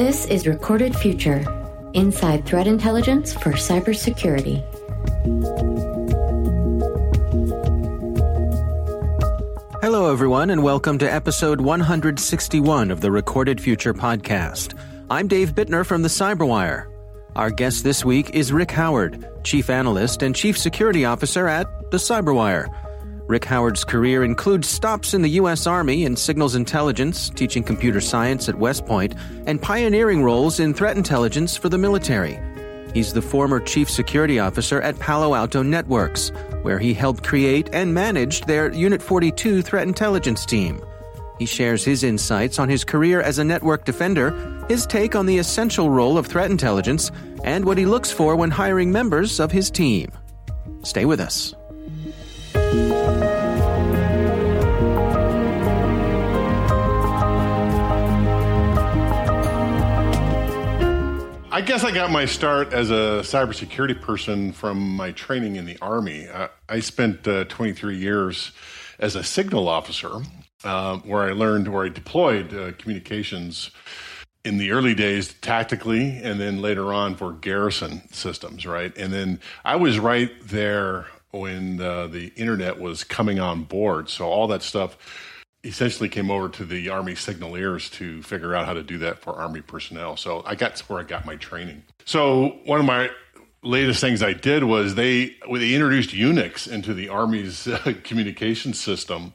This is Recorded Future Inside Threat Intelligence for Cybersecurity. Hello, everyone, and welcome to episode 161 of the Recorded Future podcast. I'm Dave Bittner from the Cyberwire. Our guest this week is Rick Howard, Chief Analyst and Chief Security Officer at the Cyberwire. Rick Howard's career includes stops in the U.S. Army in signals intelligence, teaching computer science at West Point, and pioneering roles in threat intelligence for the military. He's the former Chief Security Officer at Palo Alto Networks, where he helped create and managed their Unit 42 threat intelligence team. He shares his insights on his career as a network defender, his take on the essential role of threat intelligence, and what he looks for when hiring members of his team. Stay with us. I guess I got my start as a cybersecurity person from my training in the Army. I, I spent uh, 23 years as a signal officer, uh, where I learned, where I deployed uh, communications in the early days tactically, and then later on for garrison systems, right? And then I was right there when uh, the internet was coming on board. So all that stuff essentially came over to the Army signaleers to figure out how to do that for Army personnel. So I got where I got my training. So one of my latest things I did was they they introduced Unix into the Army's uh, communication system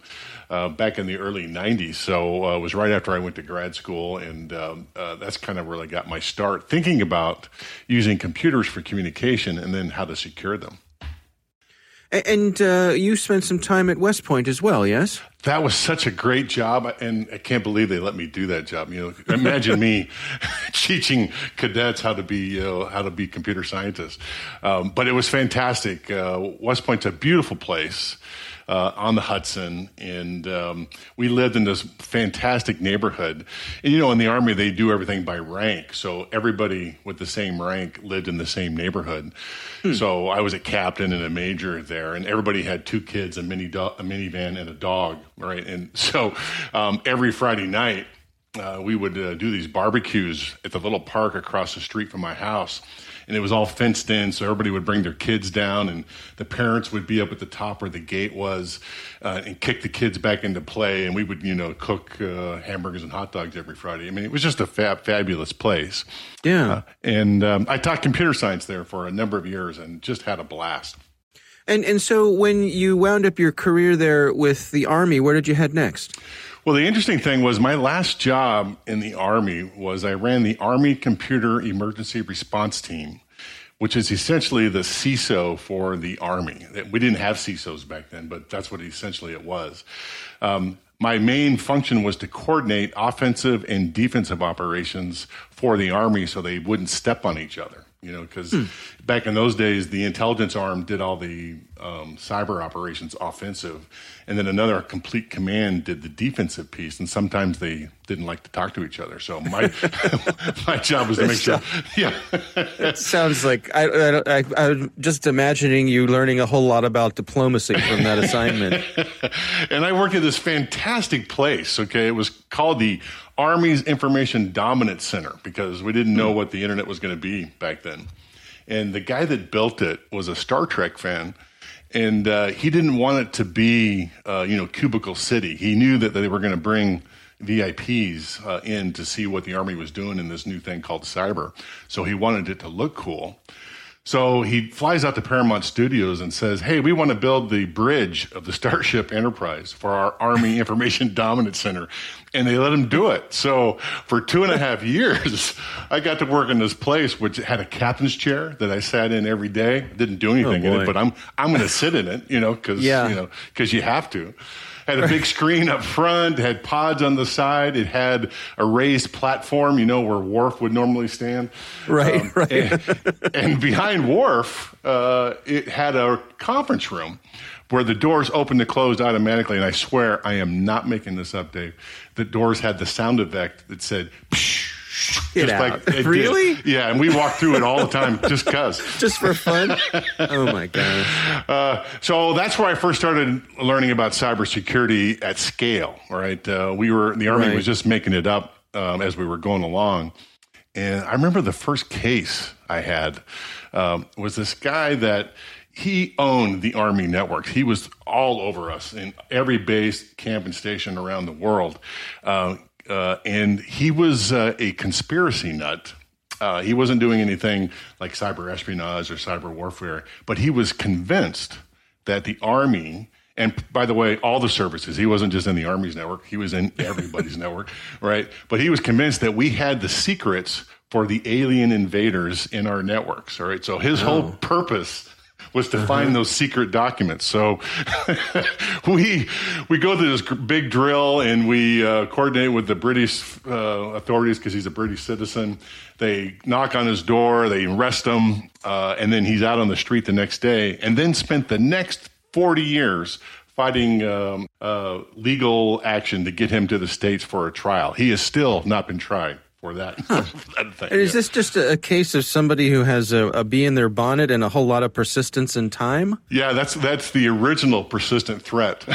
uh, back in the early '90s. So uh, it was right after I went to grad school, and um, uh, that's kind of where I got my start thinking about using computers for communication and then how to secure them. And uh, you spent some time at West Point as well, yes? That was such a great job, and I can't believe they let me do that job. You know, imagine me teaching cadets how to be you know, how to be computer scientists. Um, but it was fantastic. Uh, West Point's a beautiful place uh, on the Hudson, and um, we lived in this fantastic neighborhood. And you know, in the army, they do everything by rank, so everybody with the same rank lived in the same neighborhood. Hmm. So I was a captain and a major there, and everybody had two kids, a mini do- a minivan, and a dog, right? And so um, every Friday night. Uh, we would uh, do these barbecues at the little park across the street from my house and it was all fenced in. So everybody would bring their kids down, and the parents would be up at the top where the gate was, uh, and kick the kids back into play. And we would, you know, cook uh, hamburgers and hot dogs every Friday. I mean, it was just a fab, fabulous place. Yeah. Uh, and um, I taught computer science there for a number of years, and just had a blast. And and so when you wound up your career there with the Army, where did you head next? Well, the interesting thing was my last job in the Army was I ran the Army Computer Emergency Response Team, which is essentially the CISO for the Army. We didn't have CISOs back then, but that's what essentially it was. Um, my main function was to coordinate offensive and defensive operations for the Army so they wouldn't step on each other you know, because hmm. back in those days, the intelligence arm did all the um, cyber operations offensive, and then another complete command did the defensive piece. And sometimes they didn't like to talk to each other. So my my job was to make sure. Yeah, it sounds like I, I, I, I'm just imagining you learning a whole lot about diplomacy from that assignment. and I worked at this fantastic place. Okay, it was called the Army's Information Dominance Center because we didn't know what the internet was going to be back then. And the guy that built it was a Star Trek fan, and uh, he didn't want it to be, uh, you know, cubicle city. He knew that they were going to bring VIPs uh, in to see what the Army was doing in this new thing called cyber. So he wanted it to look cool. So he flies out to Paramount Studios and says, Hey, we want to build the bridge of the Starship Enterprise for our Army Information Dominance Center. And they let him do it. So for two and a half years, I got to work in this place, which had a captain's chair that I sat in every day. Didn't do oh, anything oh in it, but I'm, I'm going to sit in it, you know, cause, yeah. you know, you have to had a big screen up front, had pods on the side. It had a raised platform, you know, where Worf would normally stand. Right, um, right. And, and, behind Worf, uh, it had a conference room where the doors opened and closed automatically. And I swear, I am not making this up, Dave. The doors had the sound effect that said, Psh, Get just out. like really? Did. Yeah, and we walk through it all the time just cause. just for fun. Oh my gosh. Uh, so that's where I first started learning about cybersecurity at scale. Right, uh, we were the army right. was just making it up um, as we were going along. And I remember the first case I had um, was this guy that he owned the Army network. He was all over us in every base, camp, and station around the world. Uh, uh, and he was uh, a conspiracy nut. Uh, he wasn't doing anything like cyber espionage or cyber warfare, but he was convinced that the Army and by the way, all the services. He wasn't just in the Army's network, he was in everybody's network, right? But he was convinced that we had the secrets for the alien invaders in our networks, all right? So his oh. whole purpose was to uh-huh. find those secret documents. So we we go through this big drill and we uh, coordinate with the British uh, authorities because he's a British citizen. They knock on his door, they arrest him, uh, and then he's out on the street the next day. And then spent the next 40 years fighting um, uh, legal action to get him to the States for a trial. He has still not been tried for that. That thing, is yeah. this just a, a, case of somebody who has a, a, bee in their bonnet and a whole lot of persistence and time? Yeah, that's that's the original persistent threat.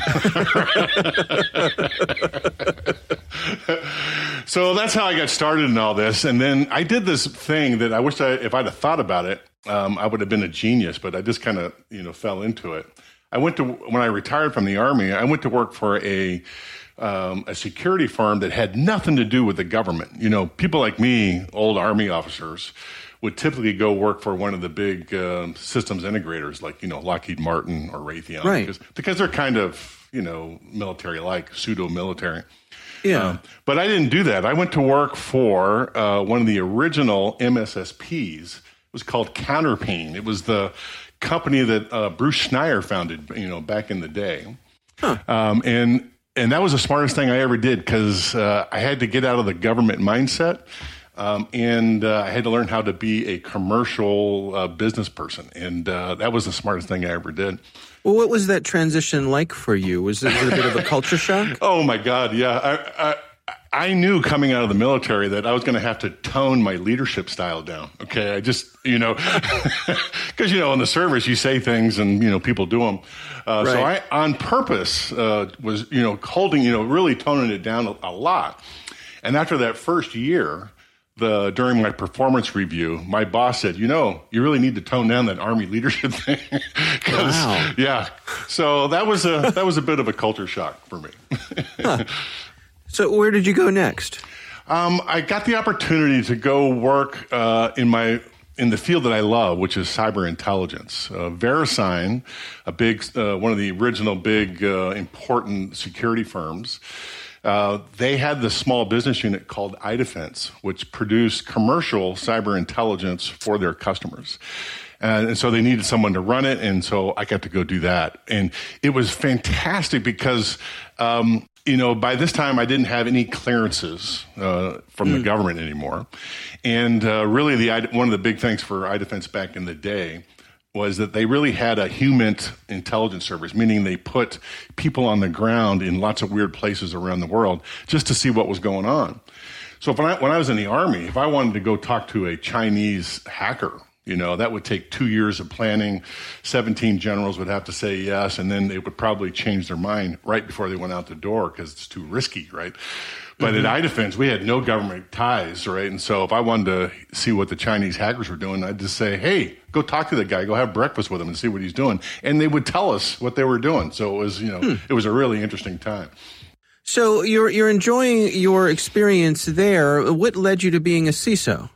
so that's how I got started in all this, and then I did this thing that I wish I, if I'd have thought about it, um, I would have been a genius, but I just kind of you know fell into it. I went to when I retired from the army. I went to work for a um, a security firm that had nothing to do with the government. You know, people like me, old army officers, would typically go work for one of the big uh, systems integrators, like you know Lockheed Martin or Raytheon, right? Because, because they're kind of you know military like, pseudo military. Yeah. Um, but I didn't do that. I went to work for uh, one of the original MSSPs. It was called Counterpane. It was the company that uh, Bruce Schneier founded, you know, back in the day. Huh. Um, and and that was the smartest thing I ever did because uh, I had to get out of the government mindset. Um, and uh, I had to learn how to be a commercial uh, business person, and uh, that was the smartest thing I ever did. Well, what was that transition like for you? Was it, a bit of a culture shock? oh my God, yeah. I, I, I knew coming out of the military that I was going to have to tone my leadership style down. Okay. I just, you know, because, you know, in the service, you say things and, you know, people do them. Uh, right. So I, on purpose, uh, was, you know, holding, you know, really toning it down a, a lot. And after that first year, the during my performance review, my boss said, "You know, you really need to tone down that army leadership thing." wow. Yeah. So that was a that was a bit of a culture shock for me. huh. So, where did you go next? Um, I got the opportunity to go work uh, in my in the field that I love, which is cyber intelligence. Uh, VeriSign, a big uh, one of the original big uh, important security firms. Uh, they had this small business unit called iDefense, which produced commercial cyber intelligence for their customers. And, so they needed someone to run it. And so I got to go do that. And it was fantastic because um, you know, by this time I didn't have any clearances uh, from mm. the hmm. government anymore, and uh, really the one of the big things for iDefense back in the day was that they really had a human intelligence service, meaning they put people on the ground in lots of weird places around the world just to see what was going on. So when I, when I was in the army, if I wanted to go talk to a Chinese hacker you know, that would take two years of planning. 17 generals would have to say yes, and then they would probably change their mind right before they went out the door because it's too risky, right? But mm-hmm. at iDefense, we had no government ties, right? And so if I wanted to see what the Chinese hackers were doing, I'd just say, hey, go talk to that guy, go have breakfast with him and see what he's doing. And they would tell us what they were doing. So it was, you know, hmm. it was a really interesting time. So you're, you're enjoying your experience there. What led you to being a CISO?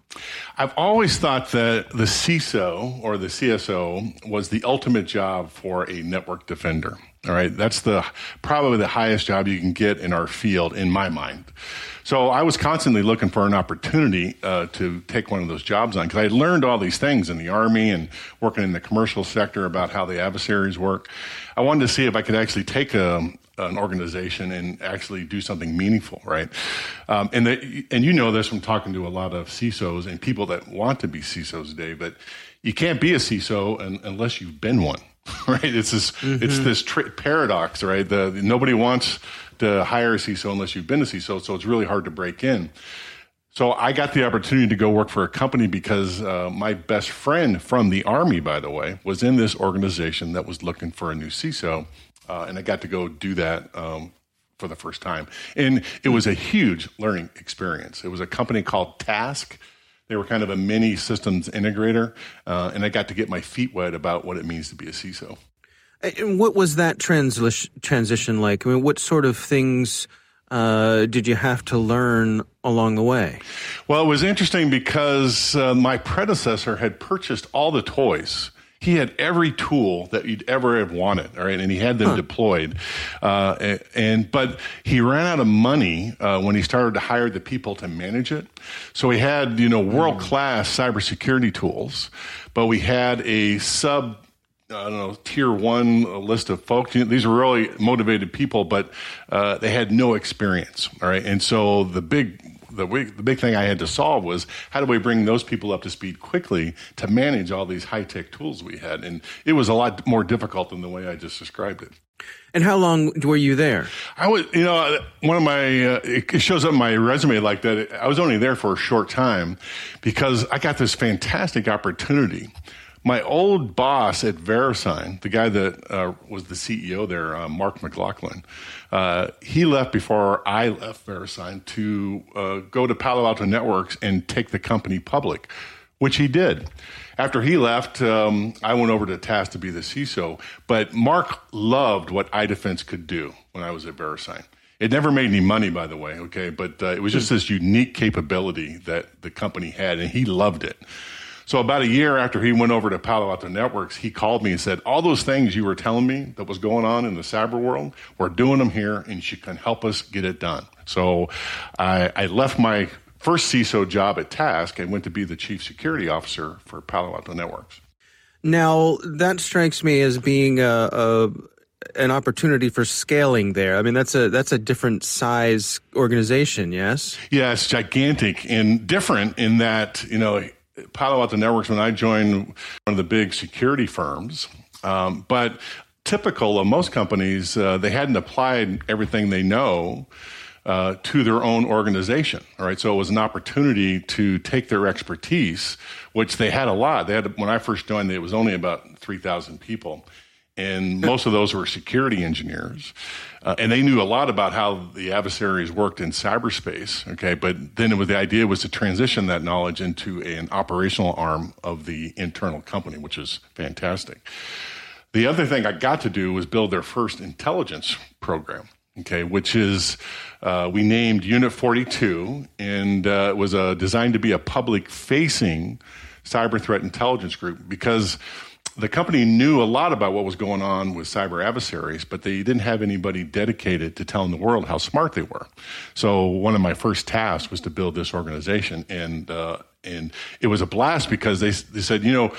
I've always thought that the CISO or the CSO was the ultimate job for a network defender. All right. That's the probably the highest job you can get in our field in my mind. So I was constantly looking for an opportunity uh, to take one of those jobs on because I had learned all these things in the Army and working in the commercial sector about how the adversaries work. I wanted to see if I could actually take a, an organization and actually do something meaningful, right? Um, and the, and you know this from talking to a lot of CISOs and people that want to be CISOs today, but you can't be a CISO unless you've been one, right? It's this mm-hmm. it's this tri- paradox, right? The, nobody wants to hire a CISO unless you've been a CISO, so it's really hard to break in. So I got the opportunity to go work for a company because uh, my best friend from the Army, by the way, was in this organization that was looking for a new CISO uh, and I got to go do that um, for the first time. And it was a huge learning experience. It was a company called TASC. They were kind of a mini systems integrator, uh, and I got to get my feet wet about what it means to be a CISO. And what was that transition transition like? I mean, what sort of things uh, did you have to learn along the way? Well, it was interesting because uh, my predecessor had purchased all the toys he had every tool that you'd ever have wanted, all right, and he had them huh. deployed. Uh, and but he ran out of money uh, when he started to hire the people to manage it. So he had you know world class cybersecurity tools, but we had a sub I don't know, tier one list of folks. These were really motivated people, but uh, they had no experience. All right. And so the big the, the big thing I had to solve was how do we bring those people up to speed quickly to manage all these high tech tools we had, and it was a lot more difficult than the way I just described it. And how long were you there? I was, you know, one of my, uh, it shows up in my resume like that. I was only there for a short time because I got this fantastic opportunity my old boss at VeriSign, the guy that uh, was the CEO there, uh, Mark McLaughlin, uh, he left before I left VeriSign to uh, go to Palo Alto Networks and take the company public, which he did. After he left, um, I went over to TASC to be the CISO. But Mark loved what iDefense could do when I was at VeriSign. It never made any money, by the way, okay? But uh, it was just this unique capability that the company had, and he loved it. So about a year after he went over to Palo Alto Networks, he called me and said, "All those things you were telling me that was going on in the cyber world, we're doing them here, and you can help us get it done." So I, I left my first CISO job at TASC and went to be the chief security officer for Palo Alto Networks. Now that strikes me as being a, a an opportunity for scaling there. I mean, that's a that's a different size organization, yes. Yeah, it's gigantic and different in that you know Palo Alto Networks, when I joined one of the big security firms, um, but typical of most companies, uh, they hadn't applied everything they know uh, to their own organization. All right, so it was an opportunity to take their expertise, which they had a lot. They had when I first joined, it was only about three thousand people, and most of those were security engineers, uh, and they knew a lot about how the adversaries worked in cyberspace. Okay, but then was the idea was to transition that knowledge into an operational arm of the internal company, which is fantastic. The other thing I got to do was build their first intelligence program. Okay, which is uh, we named Unit 42, and uh, it was uh, designed to be a public-facing cyber threat intelligence group because the company knew a lot about what was going on with cyber adversaries, but they didn't have anybody dedicated to telling the world how smart they were. So one of my first tasks was to build this organization, and uh, and it was a blast because they they said, you know,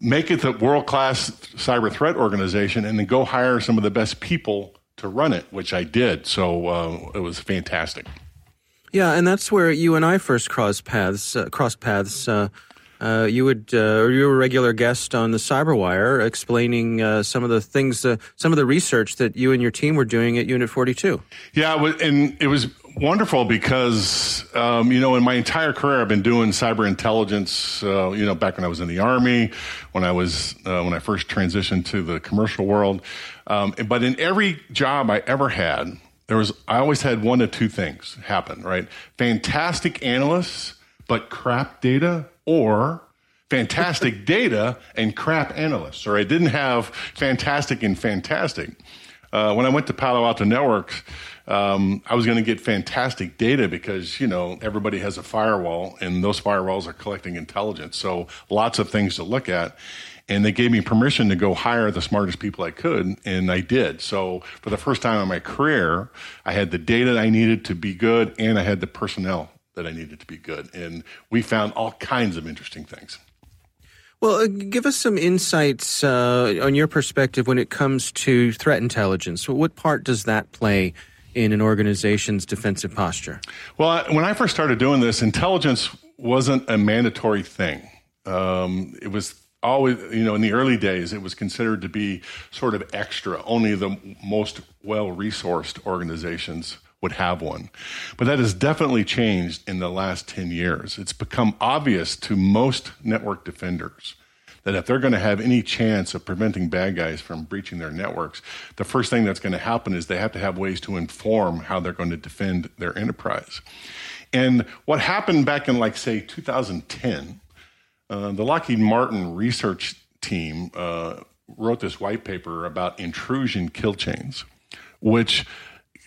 make it the world class cyber threat organization, and then go hire some of the best people to run it, which I did. So uh, it was fantastic. Yeah, and that's where you and I first crossed paths. Uh, crossed paths. Uh, uh, you would, uh, you were a regular guest on the Cyberwire, explaining uh, some of the things, uh, some of the research that you and your team were doing at Unit 42. Yeah, and it was wonderful because um, you know in my entire career I've been doing cyber intelligence. Uh, you know, back when I was in the army, when I was uh, when I first transitioned to the commercial world, um, but in every job I ever had, there was I always had one of two things happen. Right, fantastic analysts, but crap data or fantastic data and crap analysts, or I didn't have fantastic and fantastic. Uh, when I went to Palo Alto Networks, um, I was going to get fantastic data because you know everybody has a firewall, and those firewalls are collecting intelligence. So lots of things to look at, and they gave me permission to go hire the smartest people I could, and I did. So for the first time in my career, I had the data I needed to be good, and I had the personnel that I needed to be good. And we found all kinds of interesting things. Well, uh, give us some insights uh, on your perspective when it comes to threat intelligence. What part does that play in an organization's defensive posture? Well, when I first started doing this, intelligence wasn't a mandatory thing. Um, it was always, you know, in the early days, it was considered to be sort of extra. Only the most well resourced organizations would have one. But that has definitely changed in the last 10 years. It's become obvious to most network defenders that if they're going to have any chance of preventing bad guys from breaching their networks, the first thing that's going to happen is they have to have ways to inform how they're going to defend their enterprise. And what happened back in, like, say, 2010, uh, the Lockheed Martin research team uh, wrote this white paper about intrusion kill chains, which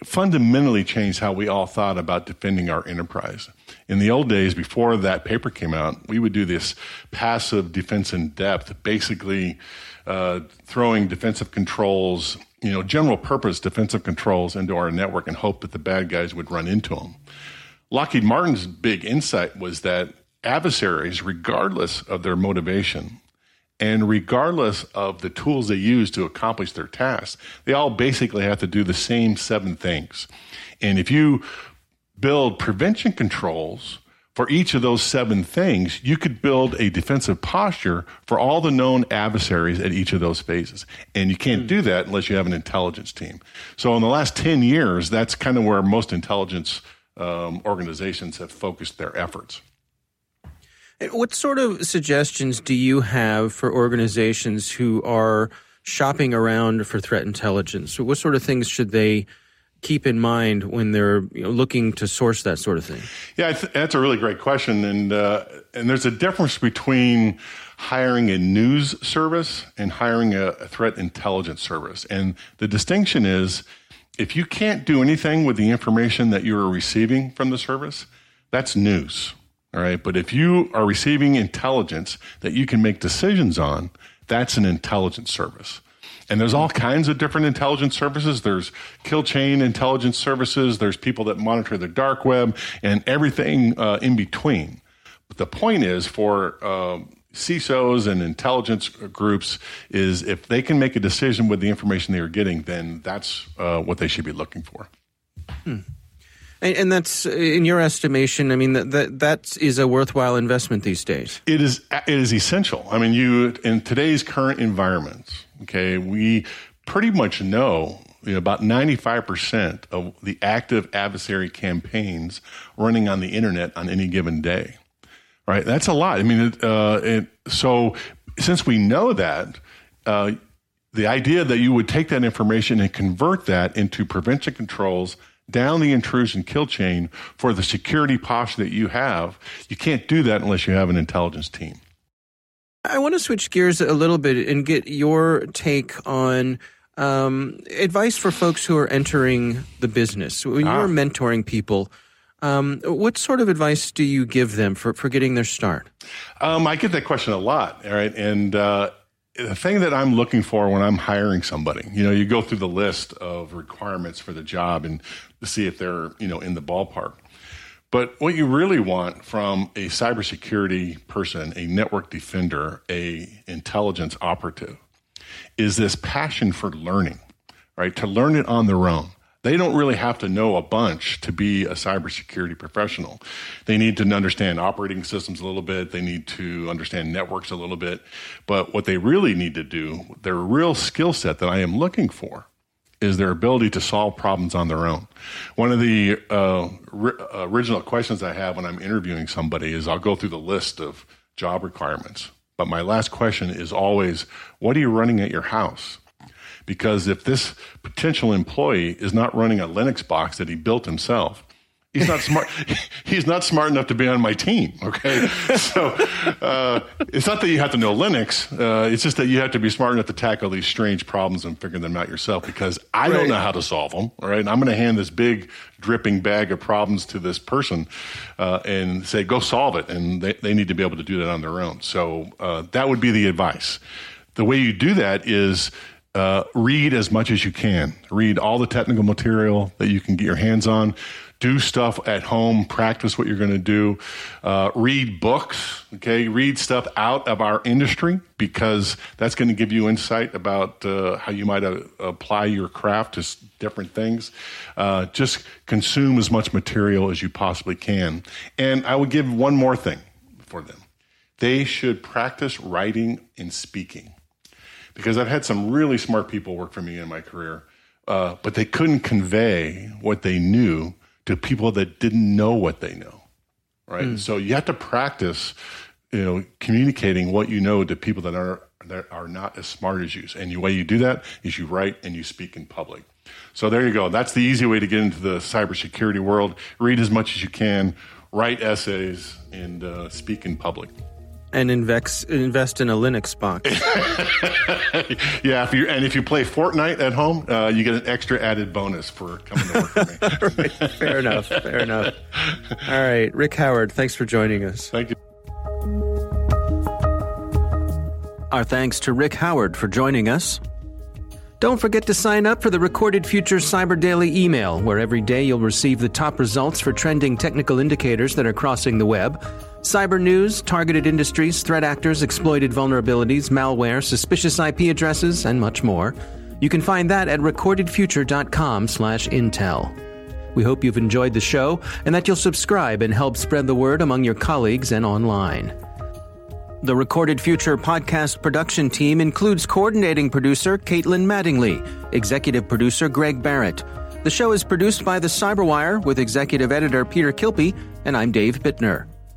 fundamentally changed how we all thought about defending our enterprise. In the old days, before that paper came out, we would do this passive defense in depth, basically uh, throwing defensive controls, you know, general purpose defensive controls into our network and hope that the bad guys would run into them. Lockheed Martin's big insight was that adversaries, regardless of their motivation, and regardless of the tools they use to accomplish their tasks, they all basically have to do the same seven things. And if you build prevention controls for each of those seven things, you could build a defensive posture for all the known adversaries at each of those phases. And you can't do that unless you have an intelligence team. So in the last 10 years, that's kind of where most intelligence um, organizations have focused their efforts. What sort of suggestions do you have for organizations who are shopping around for threat intelligence? What sort of things should they keep in mind when they're you know, looking to source that sort of thing? Yeah, that's a really great question, and uh, and there's a difference between hiring a news service and hiring a, a threat intelligence service, and the distinction is if you can't do anything with the information that you are receiving from the service, that's news. All right. But if you are receiving intelligence that you can make decisions on, that's an intelligence service. And there's all kinds of different intelligence services. There's kill chain intelligence services. There's people that monitor the dark web and everything uh, in between. But the point is for um, CISOs and intelligence groups is if they can make a decision with the information they are getting, then that's uh, what they should be looking for. Hmm. And, and, that's, in your estimation, I mean, that, that that is a worthwhile investment these days. It is. It is essential. I mean, you in today's current environments, okay, we pretty much know, you know about ninety five percent of the active adversary campaigns running on the internet on any given day. Right. That's a lot. I mean, uh, it, so since we know that. Uh, the idea that you would take that information and convert that into prevention controls down the intrusion kill chain for the security posture that you have. You can't do that unless you have an intelligence team. I want to switch gears a little bit and get your take on um, advice for folks who are entering the business. When ah. you're mentoring people, um, what sort of advice do you give them for, for getting their start? Um, I get that question a lot, all right? And uh, the thing that I'm looking for when I'm hiring somebody, you know, you go through the list of requirements for the job and to see if they're, you know, in the ballpark. But what you really want from a cybersecurity person, a network defender, a intelligence operative, is this passion for learning, right? To learn it on their own. They don't really have to know a bunch to be a cybersecurity professional. They need to understand operating systems a little bit. They need to understand networks a little bit. But what they really need to do, their real skill set that I am looking for, is their ability to solve problems on their own. One of the uh, ri- original questions I have when I'm interviewing somebody is I'll go through the list of job requirements. But my last question is always, what are you running at your house? Because if this potential employee is not running a Linux box that he built himself, he's not smart. he's not smart enough to be on my team. Okay, so uh, it's not that you have to know Linux. Uh, it's just that you have to be smart enough to tackle these strange problems and figure them out yourself. Because I right. don't know how to solve them. All right, and I'm going to hand this big dripping bag of problems to this person uh, and say, "Go solve it," and they, they need to be able to do that on their own. So uh, that would be the advice. The way you do that is uh, read as much as you can. Read all the technical material that you can get your hands on. Do stuff at home. Practice what you're going to do. Uh, read books. Okay, read stuff out of our industry because that's going to give you insight about uh, how you might uh, apply your craft to different things. Uh, just consume as much material as you possibly can. And I would give one more thing for them. They should practice writing and speaking because I've had some really smart people work for me in my career, uh, but they couldn't convey what they knew to people that didn't know what they know. Right. Mm. So you have to practice, you know, communicating what you know to people that are that are not as smart as you. And the way you do that is you write and you speak in public. So there you go. That's the easy way to get into the cybersecurity world. Read as much as you can, write essays, and uh, speak in public. And invest invest in a Linux box. yeah, if you and if you play Fortnite at home, uh, you get an extra added bonus for coming to work for me. right, fair enough. Fair enough. All right, Rick Howard, thanks for joining us. Thank you. Our thanks to Rick Howard for joining us. Don't forget to sign up for the Recorded Future Cyber Daily email, where every day you'll receive the top results for trending technical indicators that are crossing the web, cyber news, targeted industries, threat actors, exploited vulnerabilities, malware, suspicious IP addresses, and much more. You can find that at recordedfuture.com/intel. We hope you've enjoyed the show and that you'll subscribe and help spread the word among your colleagues and online. The Recorded Future podcast production team includes coordinating producer Caitlin Mattingly, executive producer Greg Barrett. The show is produced by The Cyberwire with executive editor Peter Kilpe, and I'm Dave Bittner.